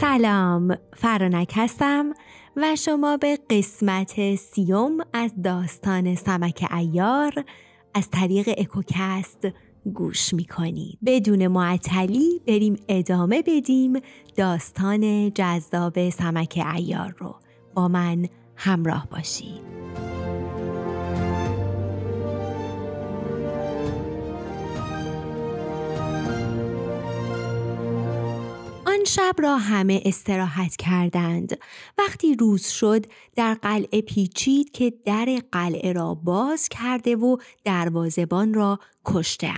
سلام فرانک هستم و شما به قسمت سیوم از داستان سمک ایار از طریق اکوکست گوش می‌کنید. بدون معطلی بریم ادامه بدیم داستان جذاب سمک ایار رو. با من همراه باشید. شب را همه استراحت کردند. وقتی روز شد در قلعه پیچید که در قلعه را باز کرده و دروازبان را کشته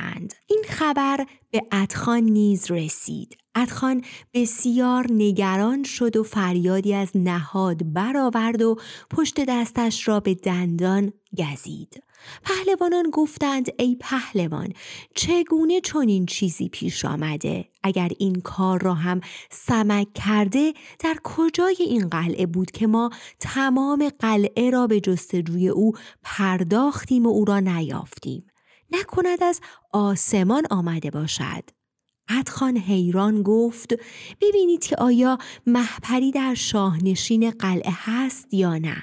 این خبر به ادخان نیز رسید. ادخان بسیار نگران شد و فریادی از نهاد برآورد و پشت دستش را به دندان گزید. پهلوانان گفتند ای پهلوان چگونه چنین چیزی پیش آمده؟ اگر این کار را هم سمک کرده در کجای این قلعه بود که ما تمام قلعه را به جستجوی او پرداختیم و او را نیافتیم؟ نکند از آسمان آمده باشد. ادخان حیران گفت ببینید که آیا محپری در شاهنشین قلعه هست یا نه؟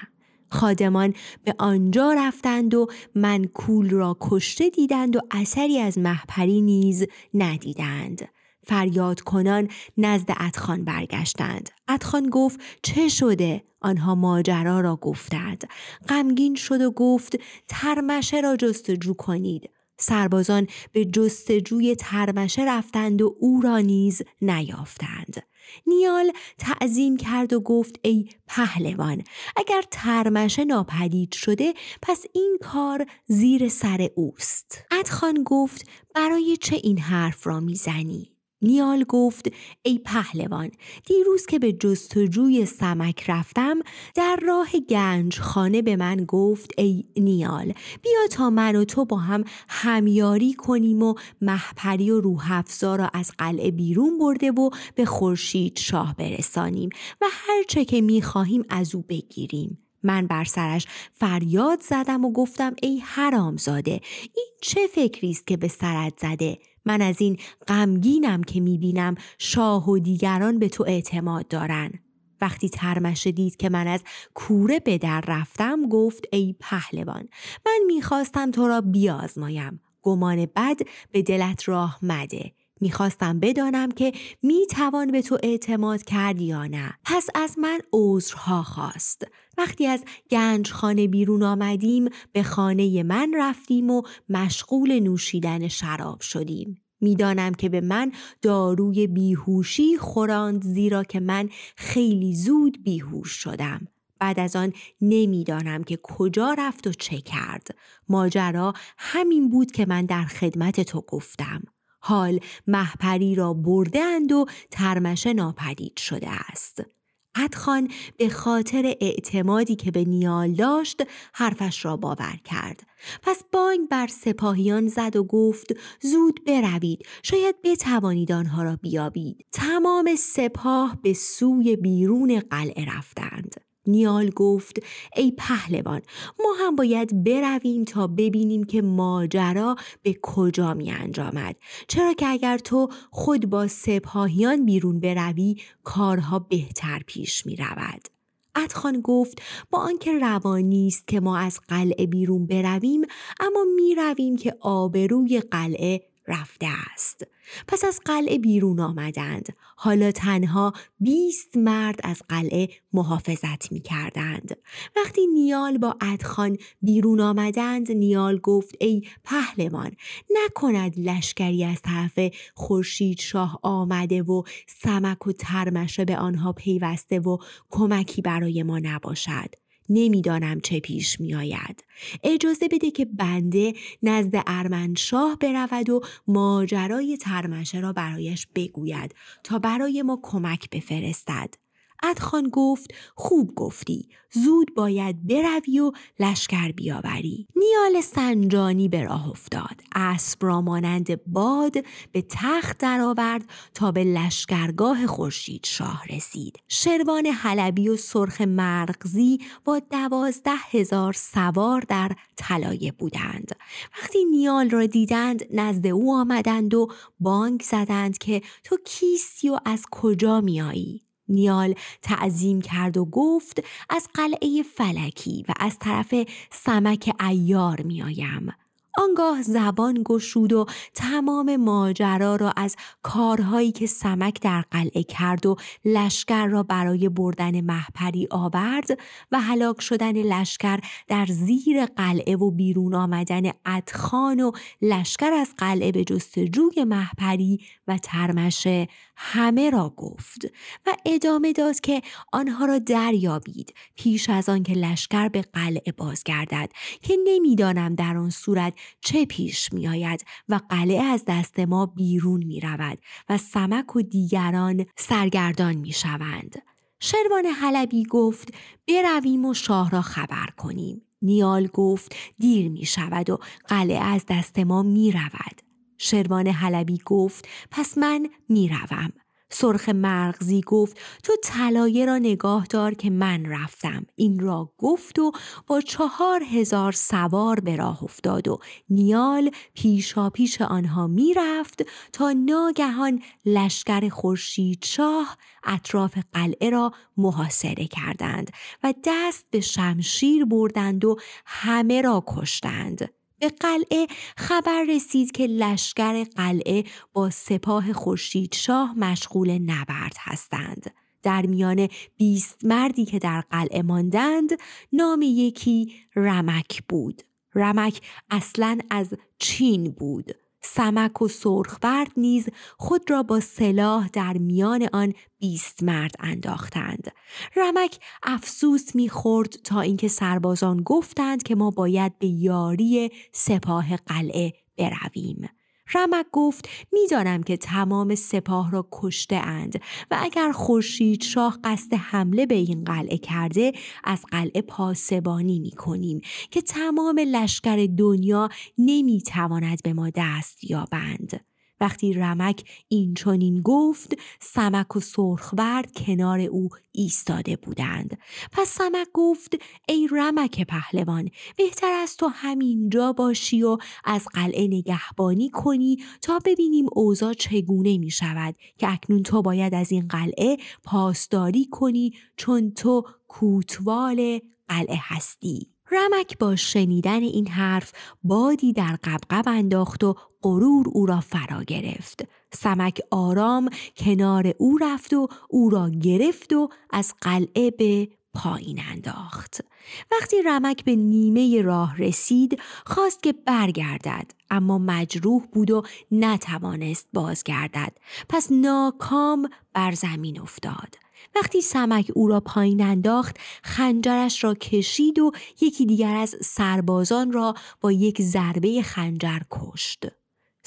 خادمان به آنجا رفتند و منکول را کشته دیدند و اثری از محپری نیز ندیدند. فریاد کنان نزد ادخان برگشتند. ادخان گفت چه شده؟ آنها ماجرا را گفتند. غمگین شد و گفت ترمشه را جستجو کنید. سربازان به جستجوی ترمشه رفتند و او را نیز نیافتند. نیال تعظیم کرد و گفت ای پهلوان اگر ترمشه ناپدید شده پس این کار زیر سر اوست. ادخان گفت برای چه این حرف را می‌زنی؟ نیال گفت ای پهلوان دیروز که به جستجوی سمک رفتم در راه گنج خانه به من گفت ای نیال بیا تا من و تو با هم همیاری کنیم و محپری و روح را از قلعه بیرون برده و به خورشید شاه برسانیم و هر چه که می‌خواهیم از او بگیریم. من بر سرش فریاد زدم و گفتم ای حرامزاده این چه فکری است که به سرت زده؟ من از این غمگینم که می‌بینم شاه و دیگران به تو اعتماد دارن. وقتی ترمشه دید که من از کوره به در رفتم گفت ای پهلوان من می‌خواستم تو را بیازمایم. گمان بد به دلت راه مده. می‌خواستم بدانم که می‌توان به تو اعتماد کرد یا نه. پس از من عذرها خواست. وقتی از گنج خانه بیرون آمدیم به خانه من رفتیم و مشغول نوشیدن شراب شدیم. می‌دانم که به من داروی بیهوشی خوراند زیرا که من خیلی زود بیهوش شدم. بعد از آن نمی‌دانم که کجا رفت و چه کرد. ماجرا همین بود که من در خدمت تو گفتم. حال محپری را برده اند و ترمشه ناپدید شده است. ادخان به خاطر اعتمادی که به نیال داشت حرفش را باور کرد. پس بانگ بر سپاهیان زد و گفت زود بروید شاید بتوانید آنها را بیابید. تمام سپاه به سوی بیرون قلعه رفتند. نیال گفت ای پهلوان ما هم باید برویم تا ببینیم که ماجرا به کجا می انجامد چرا که اگر تو خود با سپاهیان بیرون بروی کارها بهتر پیش می رود ادخان گفت با آنکه روانی است که ما از قلعه بیرون برویم اما می رویم که آبروی قلعه رفته است. پس از قلعه بیرون آمدند. حالا تنها بیست مرد از قلعه محافظت می کردند وقتی نیال با ادخان بیرون آمدند نیال گفت ای پهلوان نکند لشکری از طرف خورشید شاه آمده و سمک و ترمشه به آنها پیوسته و کمکی برای ما نباشد. نمی‌دانم چه پیش می آید. اجازه بده که بنده نزد ارمنشاه برود و ماجرای ترمشه را برایش بگوید تا برای ما کمک بفرستد. ادخان گفت خوب گفتی. زود باید بروی و لشکر بیاوری. نیال سنجانی به راه افتاد. اسب را مانند باد به تخت درآورد تا به لشکرگاه خورشید شاه رسید. شروان حلبی و سرخ مرغزی با دوازده هزار سوار در طلایه بودند. وقتی نیال را دیدند نزد او آمدند و بانک زدند که تو کیستی و از کجا میایی؟ نیال تعظیم کرد و گفت از قلعه فلکی و از طرف سمک ایار میآیم. آنگاه زبان گشود و تمام ماجرا را از کارهایی که سمک در قلعه کرد و لشکر را برای بردن محپری آورد و هلاک شدن لشکر در زیر قلعه و بیرون آمدن ادخان و لشکر از قلعه به جستجوی محپری و ترمشه همه را گفت و ادامه داد که آنها را دریابید پیش از آن که لشکر به قلعه بازگردد که نمی‌دانم در آن صورت چه پیش می آید و قلعه از دست ما بیرون می رود و سمک و دیگران سرگردان می شوند. شروان حلبی گفت برویم و شاه را خبر کنیم. نیال گفت دیر می شود و قلعه از دست ما می رود. شروان حلبی گفت پس من می روم. سرخ مرغزی گفت تو طلایه را نگاه دار که من رفتم. این را گفت و با چهار هزار سوار به راه افتاد و نیال پیشا پیش آنها می‌رفت تا ناگهان لشکر خورشید شاه اطراف قلعه را محاصره کردند و دست به شمشیر بردند و همه را کشتند. به قلعه خبر رسید که لشکر قلعه با سپاه خورشید شاه مشغول نبرد هستند. در میان بیست مردی که در قلعه ماندند نام یکی رمک بود. رمک اصلا از چین بود. سمک و سرخورد نیز خود را با سلاح در میان آن بیست مرد انداختند. رمک افسوس می‌خورد تا اینکه سربازان گفتند که ما باید به یاری سپاه قلعه برویم. رمک گفت می‌دانم که تمام سپاه را کشته اند و اگر خورشید شاه قصد حمله به این قلعه کرده از قلعه پاسبانی می کنیم که تمام لشکر دنیا نمی تواند به ما دست یابند. وقتی رمک این چونین گفت سمک و سرخورد کنار او ایستاده بودند. پس سمک گفت ای رمک پهلوان بهتر از تو همینجا باشی و از قلعه نگهبانی کنی تا ببینیم اوضاع چگونه می شود که اکنون تو باید از این قلعه پاسداری کنی چون تو کوتوال قلعه هستی. رمک با شنیدن این حرف بادی در قبقب انداخت و غرور او را فرا گرفت. سمک آرام کنار او رفت و او را گرفت و از قلعه به پایین انداخت. وقتی رمک به نیمه راه رسید خواست که برگردد اما مجروح بود و نتوانست بازگردد پس ناکام بر زمین افتاد. وقتی سمک او را پایین انداخت خنجرش را کشید و یکی دیگر از سربازان را با یک ضربه خنجر کشت.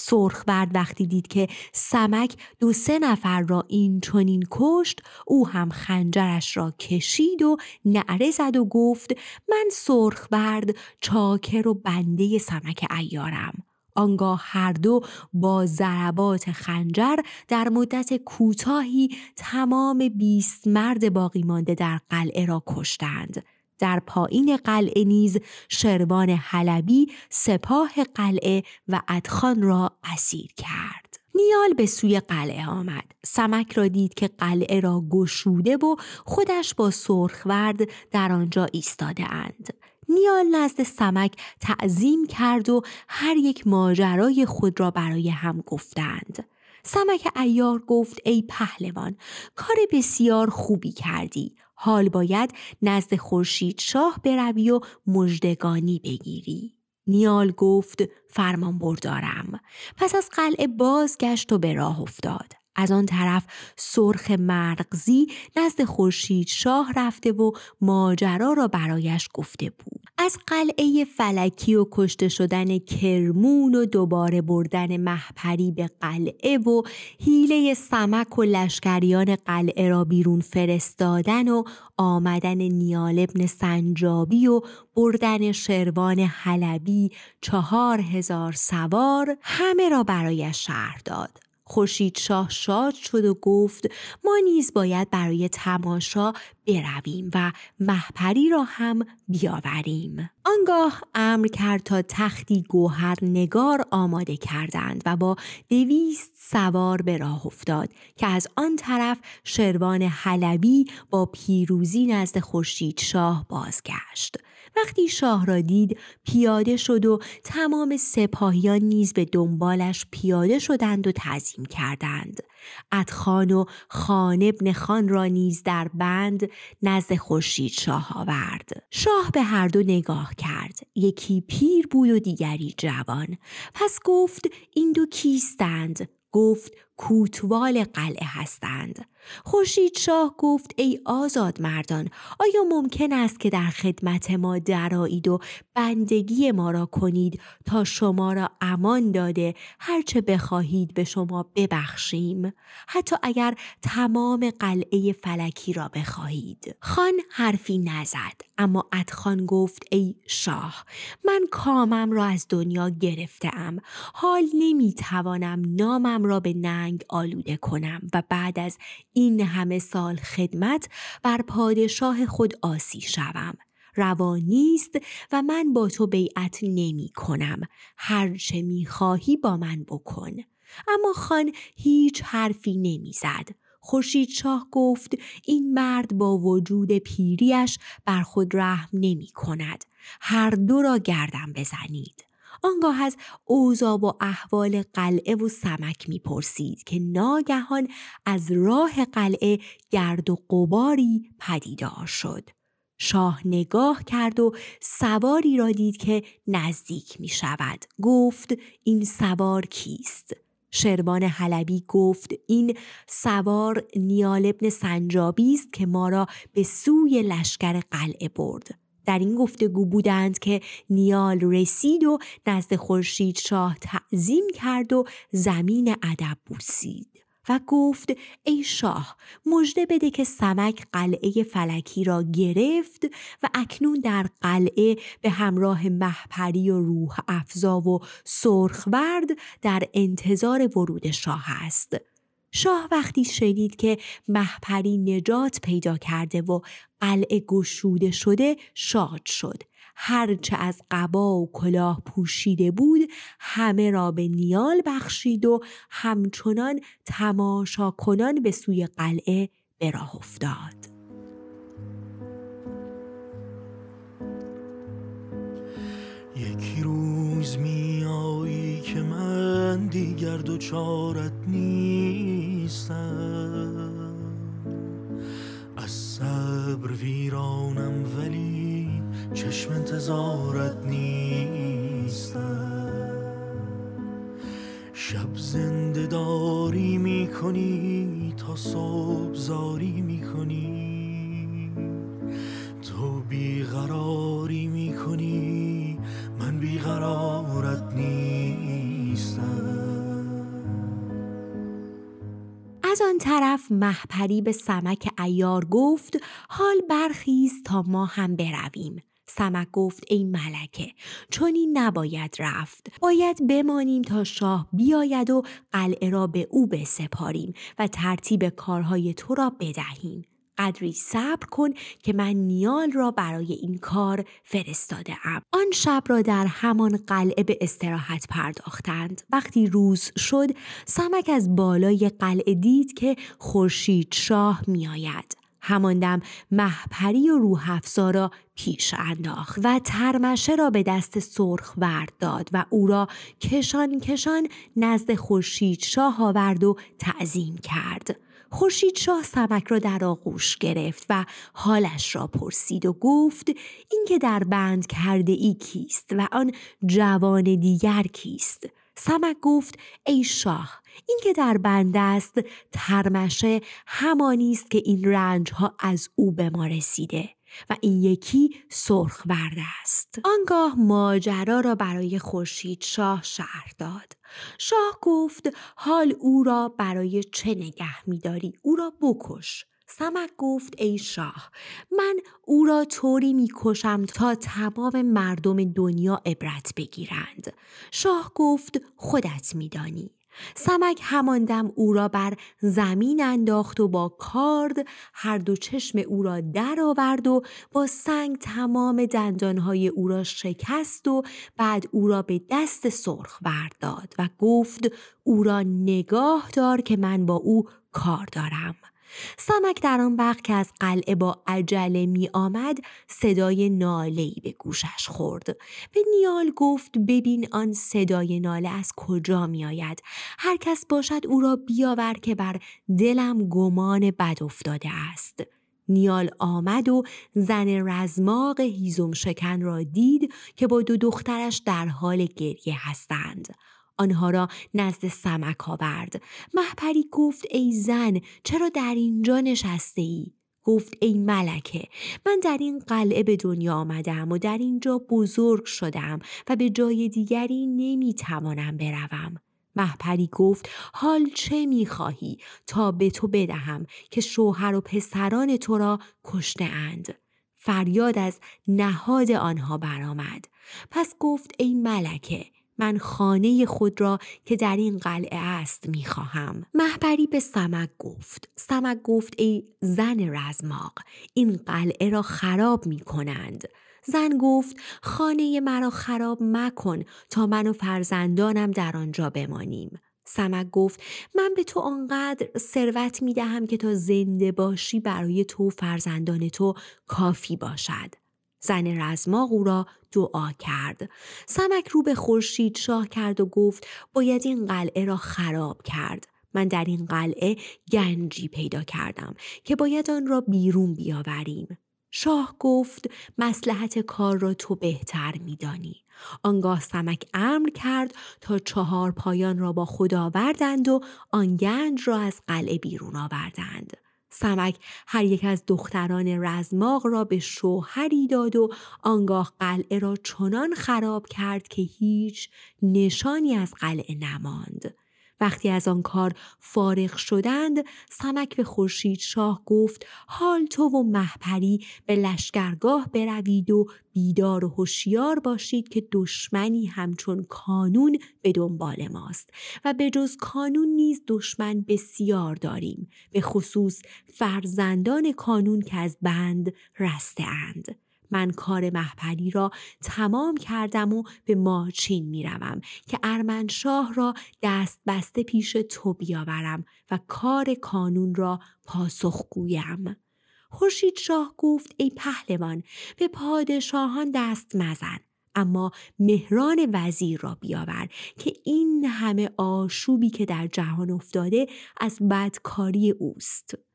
سرخبرد وقتی دید که سمک دو سه نفر را این چنین کشت او هم خنجرش را کشید و نعره زد و گفت من سرخبرد چاکر و بنده سمک ایارم آنگاه هر دو با ضربات خنجر در مدت کوتاهی تمام بیست مرد باقی مانده در قلعه را کشتند. در پایین قلعه نیز شروان حلبی سپاه قلعه و ادخان را اسیر کرد. نیال به سوی قلعه آمد. سمک را دید که قلعه را گشوده و خودش با سرخورد در آنجا ایستاده اند. نیال نزد سمک تعظیم کرد و هر یک ماجرای خود را برای هم گفتند. سمک ایار گفت ای پهلوان کار بسیار خوبی کردی. حال باید نزد خورشید شاه بروی و مژدگانی بگیری. نیال گفت فرمان بردارم. پس از قلعه بازگشت و به راه افتاد. از آن طرف سرخ مرغزی نزد خورشید شاه رفته و ماجرا را برایش گفته بود. از قلعه فلکی و کشته شدن کرمون و دوباره بردن محپری به قلعه و حیله سمک و لشکریان قلعه را بیرون فرستادن و آمدن نیال ابن سنجابی و بردن شروان حلبی چهار هزار سوار همه را برایش شهر داد. خورشید شاه شاد شد و گفت ما نیز باید برای تماشا برویم و محپری را هم بیاوریم. آنگاه امر کرد تا تختی گوهر نگار آماده کردند و با دویست سوار به راه افتاد که از آن طرف شروان حلبی با پیروزی نزد خورشید شاه بازگشت. وقتی شاه را دید پیاده شد و تمام سپاهیان نیز به دنبالش پیاده شدند و تعظیم کردند. ادخان و خان ابن خان را نیز در بند نزد خورشید شاه آورد. شاه به هر دو نگاه کرد. یکی پیر بود و دیگری جوان. پس گفت این دو کیستند؟ گفت کوتوال قلعه هستند. خورشید شاه گفت ای آزاد مردان آیا ممکن است که در خدمت ما درایید و بندگی ما را کنید تا شما را امان داده؟ هرچه بخواهید به شما ببخشیم حتی اگر تمام قلعه فلکی را بخواهید. خان حرفی نزد اما ادخان گفت ای شاه من کامم را از دنیا گرفتم حال نمی‌توانم نامم را به ننگ آلوده کنم و بعد از این همه سال خدمت بر پادشاه خود آسی شوم روا نیست و من با تو بیعت نمی کنم هرچه می خواهی با من بکن اما خان هیچ حرفی نمی‌زد. خورشید شاه گفت این مرد با وجود پیریش بر خود رحم نمی کند. هر دو را گردم بزنید. آنگاه از اوضاع و احوال قلعه و سمک می‌پرسید که ناگهان از راه قلعه گرد و قباری پدیدار شد. شاه نگاه کرد و سواری را دید که نزدیک می شود. گفت این سوار کیست؟ شروان حلبی گفت این سوار نیال ابن سنجابی است که ما را به سوی لشکر قلعه برد. در این گفتگو بودند که نیال رسید و نزد خورشید شاه تعظیم کرد و زمین ادب بوسید و گفت ای شاه مژده بده که سمک قلعه فلکی را گرفت و اکنون در قلعه به همراه محپری و روح افزا و سرخورد در انتظار ورود شاه است. شاه وقتی شنید که محپری نجات پیدا کرده و قلعه گشوده شده شاد شد. هرچه از قبا و کلاه پوشیده بود همه را به نیال بخشید و همچنان تماشا کنان به سوی قلعه به راه افتاد. یکی روز من دیگر دوچارت نیستم. از صبر ویرانم ولی چشم انتظارت نیستم. شب زنده داری می‌کنی تا صبح زاری می‌کنی. تو بیقراری آن طرف محپری به سمک ایار گفت حال برخیز تا ما هم برویم. سمک گفت ای ملکه چون این نباید رفت. باید بمانیم تا شاه بیاید و قلعه را به او بسپاریم و ترتیب کارهای تو را بدهیم. قدری صبر کن که من نیال را برای این کار فرستاده ام. آن شب را در همان قلعه به استراحت پرداختند. وقتی روز شد سمک از بالای قلعه دید که خورشید شاه میآید. هماندم محپری و روح را پیش انداخت و ترمشه را به دست سرخ ورد داد و او را کشان کشان نزد خورشید شاه آورد و تعظیم کرد. خورشید شاه سمک را در آغوش گرفت و حالش را پرسید و گفت اینکه در بند کرده ای کیست و آن جوان دیگر کیست؟ سمک گفت ای شاه این که در بند است ترمشه همانی است که این رنج ها از او به ما رسیده. و این یکی سرخ ورد است. آنگاه ماجرا را برای خورشید شاه شهر داد. شاه گفت حال او را برای چه نگه میداری؟ او را بکش. سمک گفت ای شاه من او را طوری می‌کشم تا تمام مردم دنیا عبرت بگیرند. شاه گفت خودت میدانی. سمک هماندم او را بر زمین انداخت و با کارد هر دو چشم او را در آورد و با سنگ تمام دندانهای او را شکست و بعد او را به دست سرخ داد و گفت او را نگاه دار که من با او کار دارم. سمک در آن وقت که از قلعه با عجله می آمد صدای نالهی به گوشش خورد. به نیال گفت ببین آن صدای ناله از کجا می آید. هر کس باشد او را بیاور که بر دلم گمان بد افتاده است. نیال آمد و زن رزماق هیزم شکن را دید که با دو دخترش در حال گریه هستند. آنها را نزد سمک آورد. محپری گفت ای زن چرا در اینجا نشسته ای؟ گفت ای ملکه من در این قلعه به دنیا آمدم و در اینجا بزرگ شدم و به جای دیگری نمی‌توانم بروم. محپری گفت حال چه می‌خواهی تا به تو بدهم که شوهر و پسران تو را کشته اند. فریاد از نهاد آنها برآمد. پس گفت ای ملکه من خانه خود را که در این قلعه است می‌خواهم. محبری به سمک گفت. سمک گفت ای زن رزماق این قلعه را خراب می کنند زن گفت خانه مرا خراب مکن تا من و فرزندانم در آنجا بمانیم. سمک گفت من به تو آنقدر ثروت می دهم که تا زنده باشی برای تو فرزندان تو کافی باشد. زن رزماق او را دعا کرد. سمک رو به خورشید شاه کرد و گفت باید این قلعه را خراب کرد. من در این قلعه گنجی پیدا کردم که باید آن را بیرون بیاوریم. شاه گفت مسلحت کار را تو بهتر میدانی. آنگاه سمک امر کرد تا چهار پایان را با خود آوردند و آن گنج را از قلعه بیرون آوردند. سمک هر یک از دختران رزماغ را به شوهری داد و آنگاه قلعه را چنان خراب کرد که هیچ نشانی از قلعه نماند. وقتی از آن کار فارغ شدند سمک به خورشید شاه گفت حال تو و محپری به لشکرگاه بروید و بیدار و هوشیار باشید که دشمنی همچون کانون به دنبال ماست و به جز کانون نیز دشمن بسیار داریم به خصوص فرزندان کانون که از بند رسته اند. من کار محپری را تمام کردم و به ماچین می‌روم که ارمنشاه را دست بسته پیش تو بیاورم و کار کانون را پاسخ گویم. خورشید شاه گفت ای پهلوان به پادشاهان دست مزن اما مهران وزیر را بیاور که این همه آشوبی که در جهان افتاده از بدکاری اوست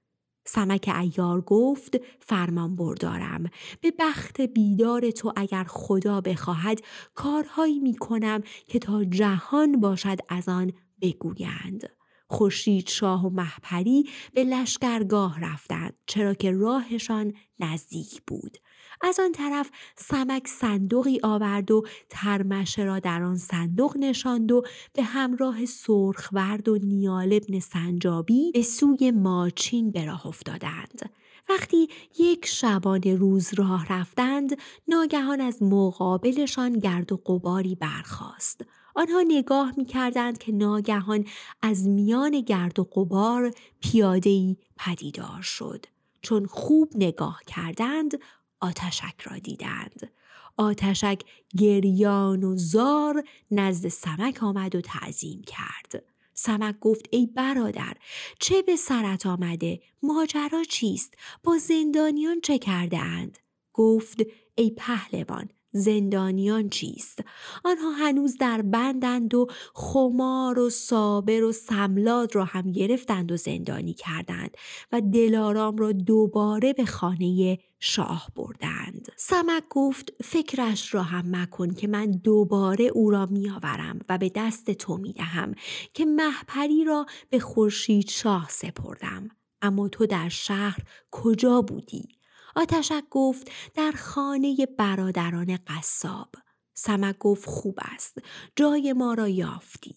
سمک ایار گفت فرمان بردارم به بخت بیدار تو اگر خدا بخواهد کارهایی می کنم که تا جهان باشد از آن بگویند. خورشید شاه و محپری به لشکرگاه رفتند چرا که راهشان نزدیک بود از آن طرف سمک صندوقی آورد و ترمشه را در آن صندوق نشاند و به همراه سرخورد و نیال ابن سنجابی به سوی ماچین به راه افتادند. وقتی یک شبانه روز راه رفتند ناگهان از مقابلشان گرد و قباری برخاست. آنها نگاه می کردند که ناگهان از میان گرد و قبار پیادهی پدیدار شد. چون خوب نگاه کردند آتشک را دیدند. آتشک گریان و زار نزد سمک آمد و تعظیم کرد. سمک گفت ای برادر چه به سرت آمده ماجرا چیست با زندانیان چه کرده اند گفت ای پهلوان زندانیان چیست؟ آنها هنوز در بندند و خمار و صابر و سملاد را هم گرفتند و زندانی کردند و دلارام را دوباره به خانه شاه بردند. سمک گفت فکرش را هم مکن که من دوباره او را میآورم و به دست تو می‌دهم که محپری را به خورشید شاه سپردم. اما تو در شهر کجا بودی؟ آتشک گفت در خانه برادران قصاب. سمک گفت خوب است. جای ما را یافتی.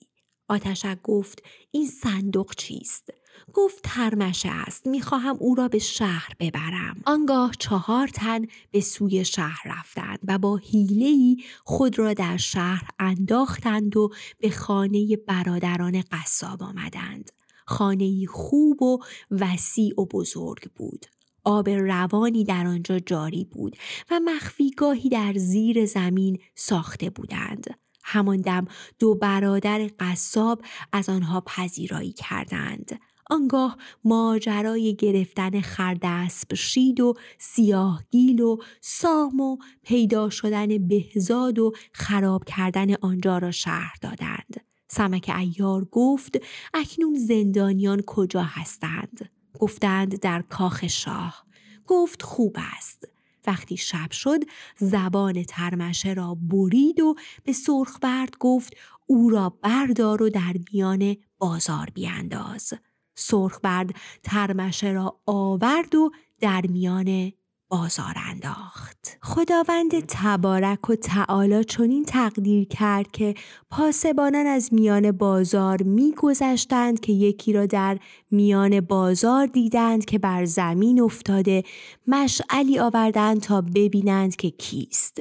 آتشک گفت این صندوق چیست؟ گفت ترمشه است می‌خواهم او را به شهر ببرم آنگاه چهار تن به سوی شهر رفتند و با حیلهای خود را در شهر انداختند و به خانه برادران قصاب آمدند خانه خوب و وسیع و بزرگ بود آب روانی در آنجا جاری بود و مخفیگاهی در زیر زمین ساخته بودند. همان دم دو برادر قصاب از آنها پذیرایی کردند. آنگاه ماجرای گرفتن خردسب شید و سیاهگیل و سام و پیدا شدن بهزاد و خراب کردن آنجا را شهر دادند. سمک ایار گفت اکنون زندانیان کجا هستند؟ گفتند در کاخ شاه. گفت خوب است. وقتی شب شد زبان ترمشه را برید و به سرخبرد گفت او را بردار و در میان بازار بیانداز سرخبرد ترمشه را آورد و در میان بازار انداخت. خداوند تبارک و تعالی چنین تقدیر کرد که پاسبانان از میان بازار میگذشتند که یکی را در میان بازار دیدند که بر زمین افتاده مشعلی آوردند تا ببینند که کیست.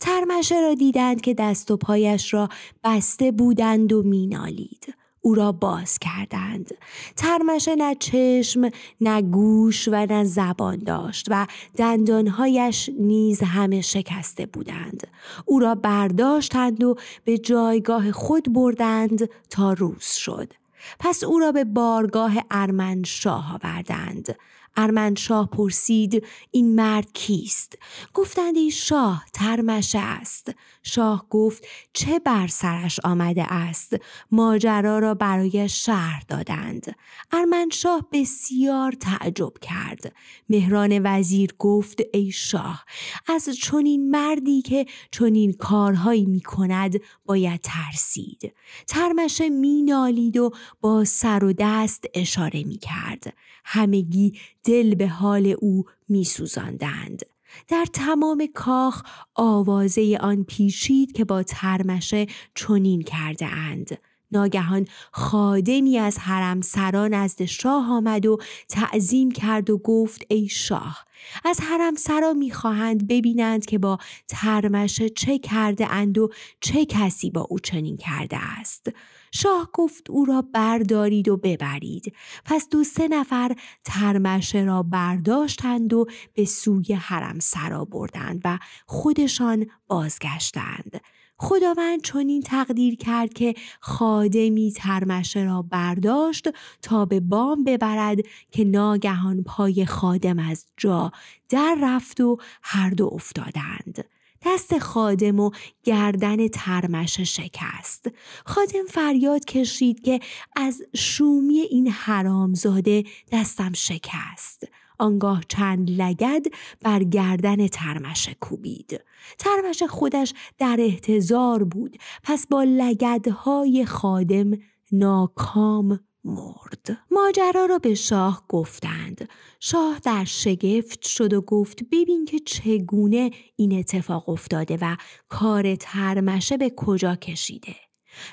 ترمشه را دیدند که دست و پایش را بسته بودند و مینالید. او را باز کردند. ترمشه نه چشم، نه گوش و نه زبان داشت و دندانهایش نیز همه شکسته بودند. او را برداشتند و به جایگاه خود بردند تا روز شد. پس او را به بارگاه ارمن شاه آوردند. ارمنشاه پرسید این مرد کیست؟ گفتند این شاه ترمشه است. شاه گفت چه بر سرش آمده است؟ ماجرا را برای شهر دادند. ارمنشاه بسیار تعجب کرد. مهران وزیر گفت ای شاه از چنین مردی که چنین کارهایی می کند باید ترسید. ترمشه می نالید و با سر و دست اشاره می کرد. همگی دل به حال او می سوزندند. در تمام کاخ آوازه آن پیچید که با ترمشه چنین کرده اند. ناگهان خادمی از حرم سرا نزد شاه آمد و تعظیم کرد و گفت ای شاه از حرم سرا می‌خواهند ببینند که با ترمشه چه کرده اند و چه کسی با او چنین کرده است شاه گفت او را بردارید و ببرید پس دو سه نفر ترمشه را برداشتند و به سوی حرم سرا بردند و خودشان بازگشتند خداوند چنین تقدیر کرد که خادمی ترمشه را برداشت تا به بام ببرد که ناگهان پای خادم از جا در رفت و هر دو افتادند. دست خادم و گردن ترمشه شکست. خادم فریاد کشید که از شومی این حرامزاده دستم شکست. آنگاه چند لگد بر گردن ترمشه کوبید. ترمشه خودش در احتضار بود پس با لگدهای خادم ناکام مرد. ماجرا را به شاه گفتند. شاه در شگفت شد و گفت ببین که چگونه این اتفاق افتاده و کار ترمشه به کجا کشیده.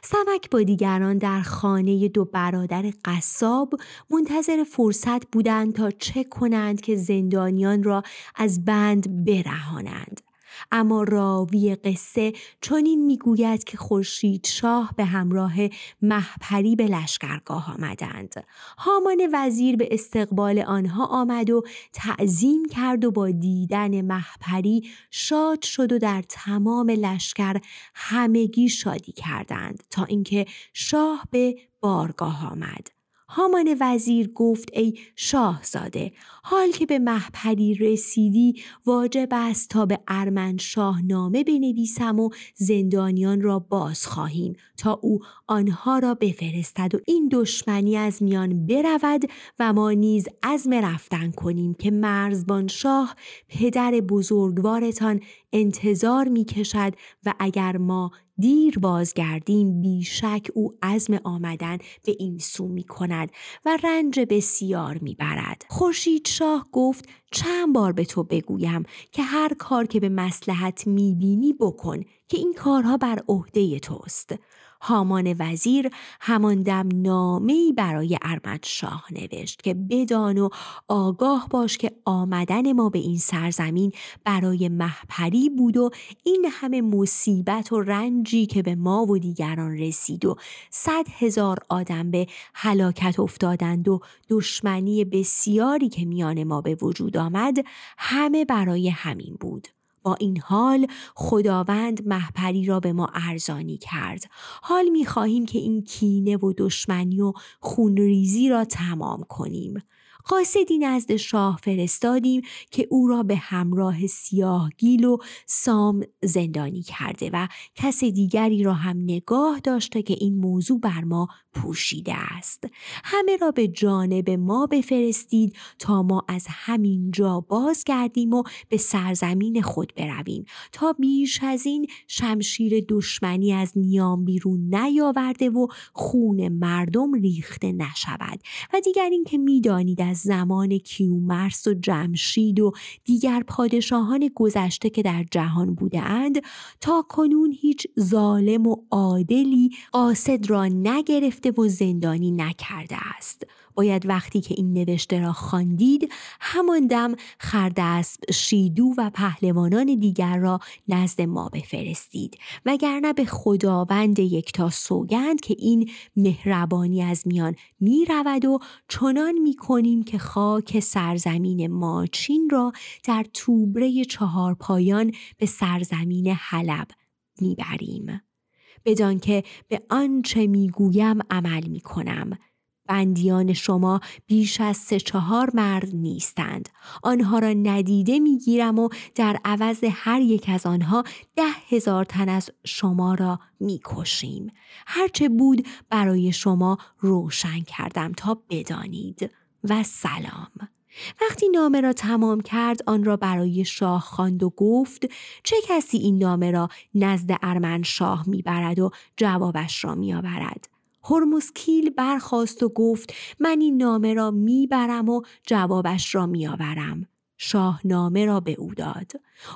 سمک با دیگران در خانه دو برادر قصاب منتظر فرصت بودند تا چه کنند که زندانیان را از بند برهانند. اما راوی قصه چنین می‌گوید که خورشید شاه به همراه محپری به لشکرگاه آمدند. هامان وزیر به استقبال آنها آمد و تعظیم کرد و با دیدن محپری شاد شد و در تمام لشکر همگی شادی کردند تا اینکه شاه به بارگاه آمد. هامان وزیر گفت ای شاهزاده حال که به محپری رسیدی واجب است تا به ارمن شاه نامه بنویسم و زندانیان را باز خواهیم تا او آنها را بفرستد و این دشمنی از میان برود و ما نیز عزم رفتن کنیم که مرزبان شاه پدر بزرگوارتان انتظار می کشد و اگر ما دیر بازگردیم بیشک او عزم آمدن به این سو می کند و رنج بسیار می برد. خورشید شاه گفت چند بار به تو بگویم که هر کار که به مسلحت می‌بینی بکن که این کارها بر عهده توست هامان وزیر همان دم نامه‌ای برای ارمد شاه نوشت که بدان و آگاه باش که آمدن ما به این سرزمین برای محپری بود و این همه مصیبت و رنجی که به ما و دیگران رسید و صد هزار آدم به هلاکت افتادند و دشمنی بسیاری که میان ما به وجود آمد همه برای همین بود. با این حال خداوند محپری را به ما ارزانی کرد. حال می خواهیم که این کینه و دشمنی و خونریزی را تمام کنیم. قاصدی نزد شاه فرستادیم که او را به همراه سیاهگیل و سام زندانی کرده و کس دیگری را هم نگاه داشته که این موضوع بر ما پوشیده است. همه را به جانب ما بفرستید تا ما از همین جا بازگردیم و به سرزمین خود برویم. تا بیش از این شمشیر دشمنی از نیام بیرون نیاورده و خون مردم ریخته نشود. و دیگر اینکه می‌دانید از زمان کیومرس و جمشید و دیگر پادشاهان گذشته که در جهان بوده اند تا کنون هیچ ظالم و عادلی قاصد را نگرفته و زندانی نکرده است باید وقتی که این نوشته را خواندید همان دم خردسب شیدو و پهلوانان دیگر را نزد ما بفرستید وگرنه به خداوند یکتا سوگند که این مهربانی از میان می رود و چنان می کنیم که خاک سرزمین ماچین را در توبره چهار پایان به سرزمین حلب می‌بریم. بدان که به آنچه می‌گویم عمل می کنم بندیان شما بیش از سه چهار مرد نیستند. آنها را ندیده می‌گیرم و در عوض هر یک از آنها ده هزار تن از شما را می‌کشیم. هرچه بود برای شما روشن کردم تا بدانید. و سلام. وقتی نامه را تمام کرد آن را برای شاه خواند و گفت چه کسی این نامه را نزد ارمن شاه می‌برد و جوابش را میآورد؟ هرمزکیل برخواست و گفت من این نامه را می‌برم و جوابش را میآورم. نامه را به او داد.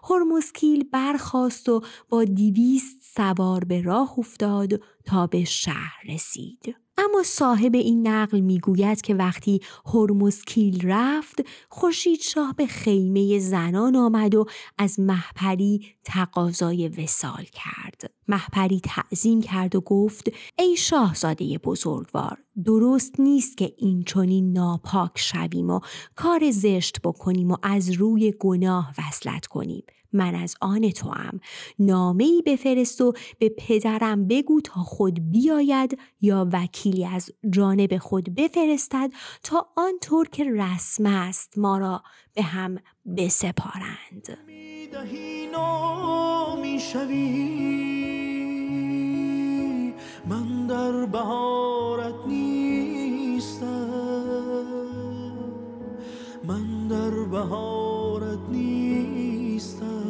هرمزکیل برخواست و با دیویست سوار به راه افتاد تا به شهر رسید. اما صاحب این نقل می‌گوید که وقتی هرمزکیل رفت خورشید شاه به خیمه زنان آمد و از محپری تقاضای وسال کرد. محپری تعظیم کرد و گفت ای شاهزاده بزرگوار درست نیست که این چنین ناپاک شویم و کار زشت بکنیم و از روی گناه وصلت کنیم. من از آن تو هم نامه ای بفرست و به پدرم بگو تا خود بیاید یا وکیلی از جانب خود بفرستد تا آنطور که رسم است ما را به هم بسپارند. من در بهارت نیستم. من در بهارت نیستم.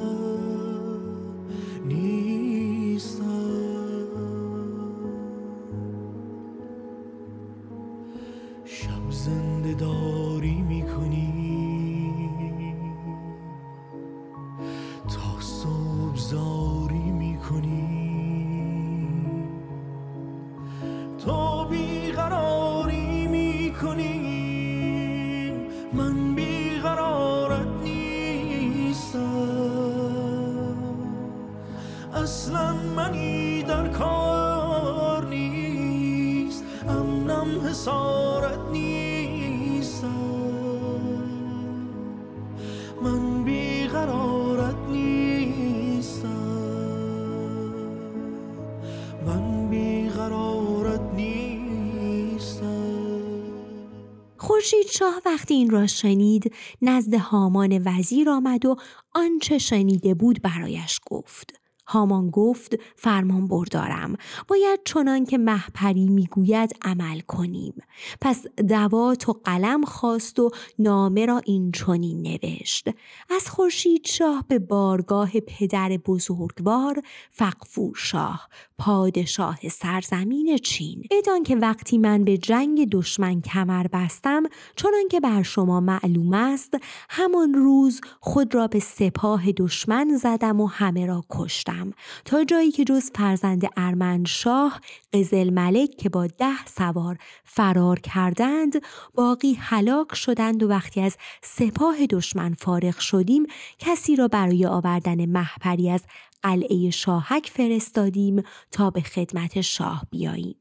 شاه وقتی این را شنید نزد هامان وزیر آمد و آنچه شنیده بود برایش گفت. هامان گفت فرمان بردارم. باید چنان که محپری می‌گوید عمل کنیم. پس دوات و قلم خواست و نامه را این چنین نوشت. از خورشید شاه به بارگاه پدر بزرگوار فقفور شاه پادشاه سرزمین چین. بدان که وقتی من به جنگ دشمن کمر بستم چنان که بر شما معلوم است همان روز خود را به سپاه دشمن زدم و همه را کشتم. تا جایی که جز فرزند ارمنشاه قزل ملک که با ده سوار فرار کردند باقی هلاک شدند و وقتی از سپاه دشمن فارغ شدیم کسی را برای آوردن محپری از قلعه شاهک فرستادیم تا به خدمت شاه بیاییم.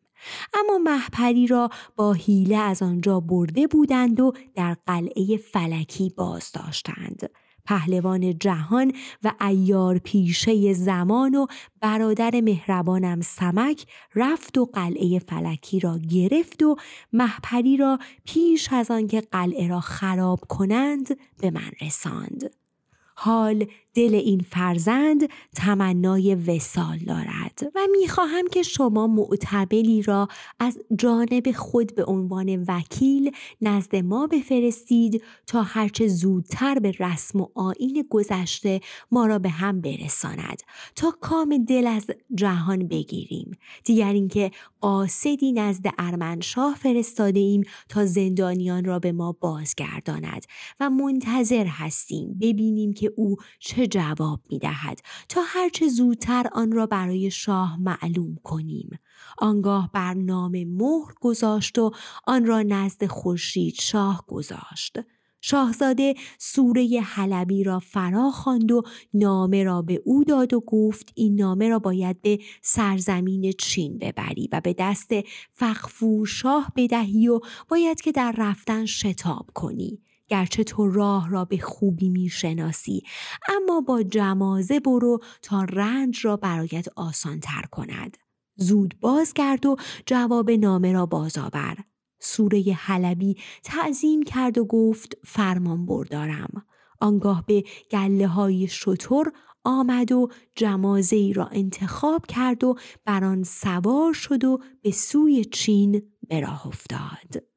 اما محپری را با حیله از آنجا برده بودند و در قلعه فلکی باز داشتند. پهلوان جهان و ایار پیشه زمان و برادر مهربانم سمک رفت و قلعه فلکی را گرفت و محپری را پیش از آنکه قلعه را خراب کنند به من رساند. حال دل این فرزند تمنای وسال دارد. و می‌خواهم که شما معتبلی را از جانب خود به عنوان وکیل نزد ما بفرستید تا هرچه زودتر به رسم و آین گذشته ما را به هم برساند. تا کام دل از جهان بگیریم. دیگر اینکه قاصدی نزد ارمنشاه فرستاده ایم تا زندانیان را به ما بازگرداند. و منتظر هستیم ببینیم که او چه جواب می دهد تا هرچه زودتر آن را برای شاه معلوم کنیم. آنگاه بر نام مهر گذاشت و آن را نزد خورشید شاه گذاشت. شاهزاده سوره حلبی را فرا خواند و نامه را به او داد و گفت این نامه را باید به سرزمین چین ببری و به دست فخفور شاه بدهی و باید که در رفتن شتاب کنی گرچه تو راه را به خوبی می‌شناسی اما با جمازه برو تا رنج را برایت آسان تر کند. زود بازگرد و جواب نامه را بازآور. سوره حلبی تعظیم کرد و گفت فرمان بردارم. آنگاه به گله های شطور آمد و جمازه ای را انتخاب کرد و بر آن سوار شد و به سوی چین به راه افتاد.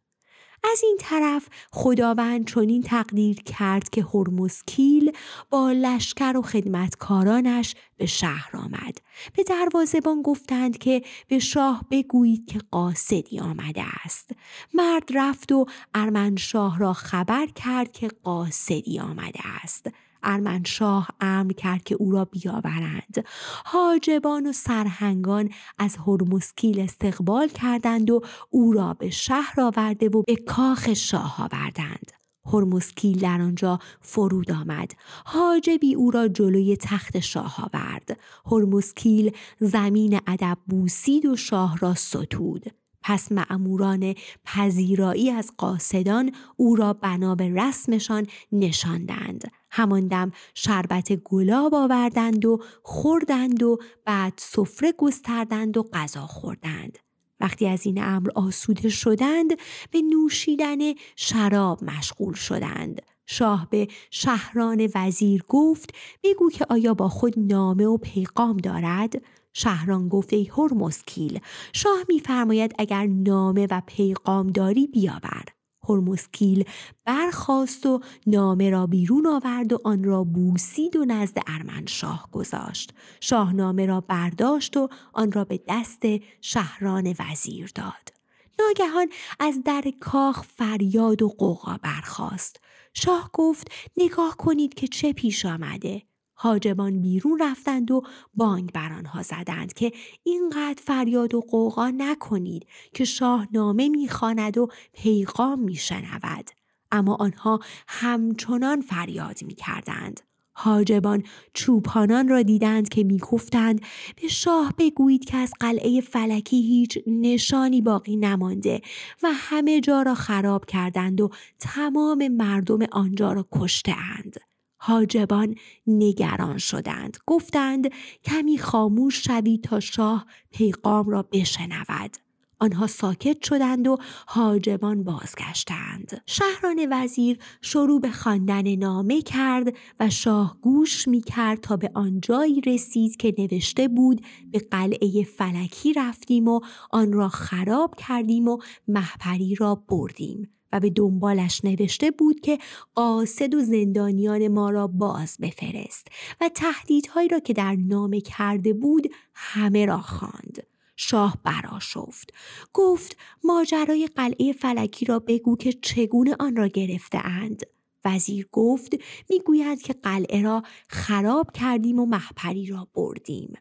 از این طرف خداوند چنین تقدیر کرد که هرمزکیل با لشکر و خدمتکارانش به شهر آمد. به دروازبان گفتند که به شاه بگویید که قاصدی آمده است. مرد رفت و ارمنشاه را خبر کرد که قاصدی آمده است. ارمنشاه امر کرد که او را بیاورند. حاجبان و سرهنگان از هرمسکیل استقبال کردند و او را به شهر آورده و به کاخ شاه آوردند. هرمسکیل در آنجا فرود آمد. حاجبی او را جلوی تخت شاه آورد. هرمسکیل زمین ادب بوسید و شاه را ستود. پس معموران پذیرایی از قاصدان او را بنا به رسمشان نشاندند. همان دم شربت گلاب آوردند و خوردند و بعد سفره گستردند و غذا خوردند. وقتی از این امر آسوده شدند به نوشیدن شراب مشغول شدند. شاه به شهران وزیر گفت بگو که آیا با خود نامه و پیغام دارد؟ شهران گفت ای هرمسکیل شاه میفرماید اگر نامه و پیغام داری بیاور. هرمسکیل برخاست و نامه را بیرون آورد و آن را بوسید و نزد ارمن شاه گذاشت. شاهنامه را برداشت و آن را به دست شهران وزیر داد. ناگهان از در کاخ فریاد و قوقا برخاست. شاه گفت نگاه کنید که چه پیش آمده. حاجبان بیرون رفتند و بانگ بر آنها زدند که اینقدر فریاد و قوقا نکنید که شاه نامه می‌خواند و پیغام میشنود اما آنها همچنان فریاد می‌کردند حاجبان چوپانان را دیدند که می‌گفتند به شاه بگویید که از قلعه فلکی هیچ نشانی باقی نمانده و همه جا را خراب کردند و تمام مردم آنجا را کشته اند. حاجبان نگران شدند گفتند کمی خاموش شوید تا شاه پیغام را بشنود. آنها ساکت شدند و حاجبان بازگشتند. شهران وزیر شروع به خواندن نامه کرد و شاه گوش می کرد تا به آنجایی رسید که نوشته بود به قلعه فلکی رفتیم و آن را خراب کردیم و محپری را بردیم. و به دنبالش نوشته بود که قاصد و زندانیان ما را باز بفرست و تهدیدهایی را که در نامه کرده بود همه را خواند. شاه براشفت گفت ماجرای قلعه فلکی را بگو که چگونه آن را گرفته اند. وزیر گفت می‌گوید که قلعه را خراب کردیم و محپری را بردیم.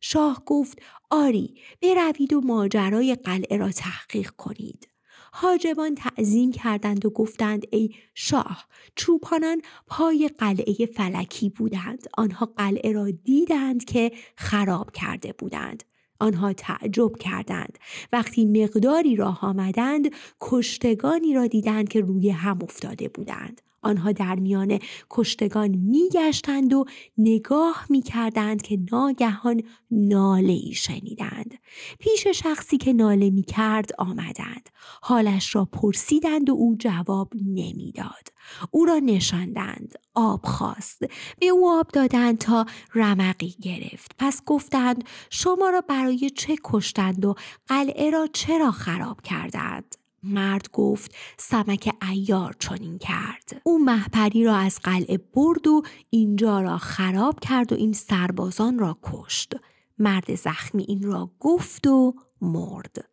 شاه گفت آری بروید و ماجرای قلعه را تحقیق کنید. حاجبان تعظیم کردند و گفتند ای شاه چوپانان پای قلعه فلکی بودند. آنها قلعه را دیدند که خراب کرده بودند. آنها تعجب کردند. وقتی مقداری راه آمدند کشتگانی را دیدند که روی هم افتاده بودند. آنها در میان کشتگان میگشتند و نگاه می‌کردند که ناگهان ناله ای شنیدند. پیش شخصی که ناله می‌کرد آمدند. حالش را پرسیدند و او جواب نمی‌داد. او را نشاندند. آب خواست. به او آب دادند تا رمقی گرفت. پس گفتند شما را برای چه کشتند و قلعه را چرا خراب کردند؟ مرد گفت سمک ایار چنین کرد. او محپری را از قلعه برد و اینجا را خراب کرد و این سربازان را کشت. مرد زخمی این را گفت و مرد.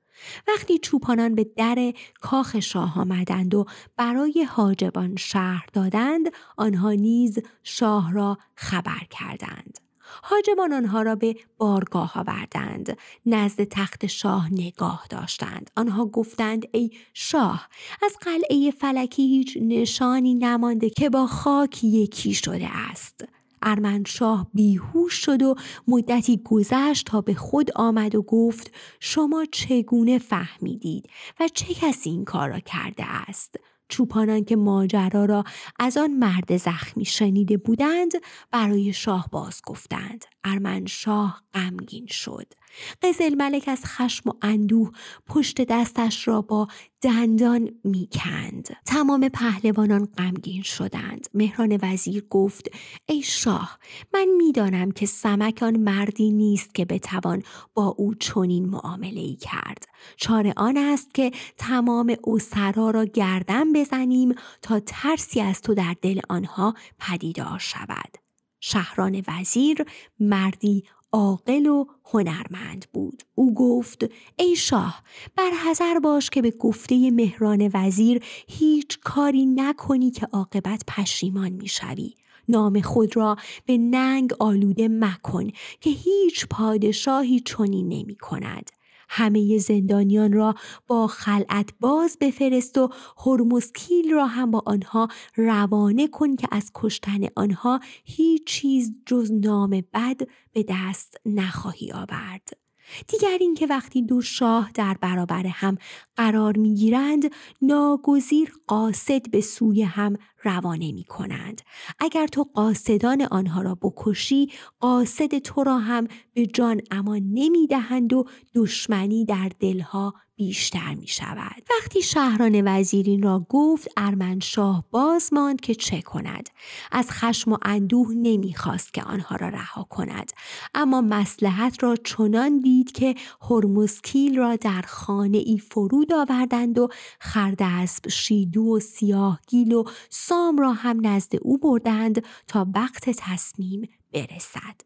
وقتی چوپانان به در کاخ شاه آمدند و برای حاجبان شهر دادند آنها نیز شاه را خبر کردند. حاجبان آنها را به بارگاه آوردند. نزد تخت شاه نگاه داشتند. آنها گفتند ای شاه از قلعه فلکی هیچ نشانی نمانده که با خاک یکی شده است. ارمنشاه بیهوش شد و مدتی گذشت تا به خود آمد و گفت شما چگونه فهمیدید و چه کسی این کار را کرده است؟ چوپانان که ماجرا را از آن مرد زخمی شنیده بودند برای شاه باز گفتند. ارمن شاه غمگین شد. قزل ملک از خشم و اندوه پشت دستش را با دندان می‌کند. تمام پهلوانان غمگین شدند. مهران وزیر گفت ای شاه من می‌دانم که سمکان مردی نیست که بتوان با او چنین معامله ای کرد. چاره آن است که تمام اسرا را گردن بزنیم تا ترسی از تو در دل آنها پدیدار شود. شهران وزیر مردی عاقل و هنرمند بود. او گفت ای شاه بر حذر باش که به گفته مهران وزیر هیچ کاری نکنی که عاقبت پشیمان می‌شوی. نام خود را به ننگ آلوده مکن که هیچ پادشاهی چنین نمی کند همه زندانیان را با خلعت باز بفرست و هرمزکیل را هم با آنها روانه کن که از کشتن آنها هیچ چیز جز نام بد به دست نخواهی آورد. دیگر اینکه وقتی دو شاه در برابر هم قرار می‌گیرند ناگزیر قاصد به سوی هم روانه می کنند. اگر تو قاصدان آنها را بکشی قاصد تو را هم به جان امان نمی دهند و دشمنی در دلها بیشتر می شود. وقتی شهران وزیرین را گفت ارمنشاه باز ماند که چه کند. از خشم و اندوه نمی‌خواست که آنها را رها کند. اما مسلحت را چنان دید که هرمزکیل را در خانه ای فرود آوردند و خردسب شیدو و سیاهگیل و سام را هم نزد او بردند تا وقت تصمیم برسد.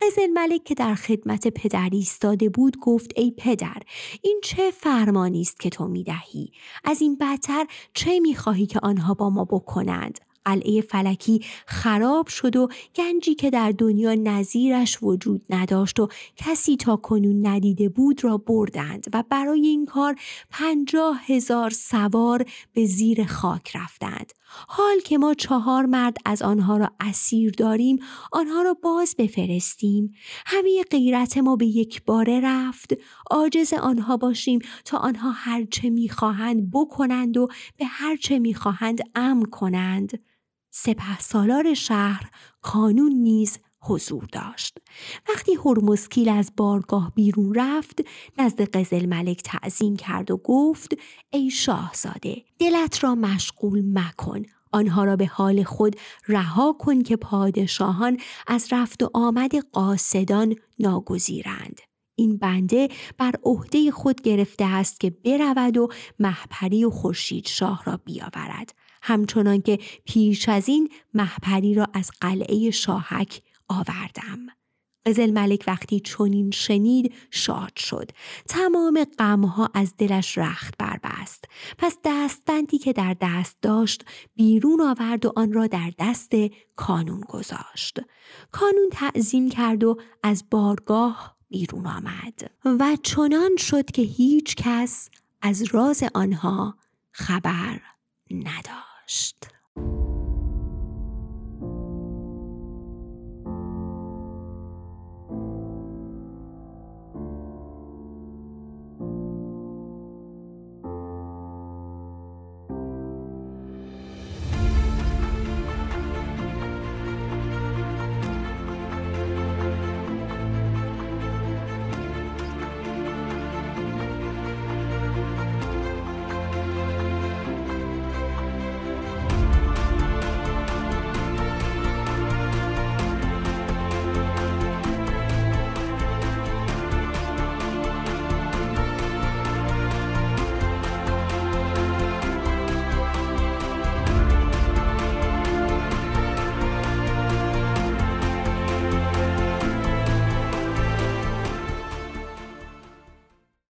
قزل ملک که در خدمت پدر ایستاده بود گفت ای پدر این چه فرمانی است که تو می‌دهی از این بدتر چه می‌خواهی که آنها با ما بکنند قلعه فلکی خراب شد و گنجی که در دنیا نظیرش وجود نداشت و کسی تا کنون ندیده بود را بردند و برای این کار پنجاه هزار سوار به زیر خاک رفتند. حال که ما چهار مرد از آنها را اسیر داریم آنها را باز بفرستیم. همه غیرت ما به یک باره رفت. عاجز آنها باشیم تا آنها هرچه می‌خواهند بکنند و به هرچه می‌خواهند امن کنند. سپه سالار شهر قانون نیز حضور داشت. وقتی هرمزکیل از بارگاه بیرون رفت نزد قزل ملک تعظیم کرد و گفت ای شاهزاده دلت را مشغول مکن. آنها را به حال خود رها کن که پادشاهان از رفت و آمد قاصدان ناگزیرند. این بنده بر عهده خود گرفته است که برود و محپری و خورشید شاه را بیاورد. همچنان که پیش از این محپری را از قلعه شاهک آوردم. قزل ملک وقتی چنین شنید شاد شد. تمام غمها از دلش رخت بربست. پس دستبندی که در دست داشت بیرون آورد و آن را در دست کانون گذاشت. کانون تعظیم کرد و از بارگاه بیرون آمد. و چنان شد که هیچ کس از راز آنها خبر نداشت.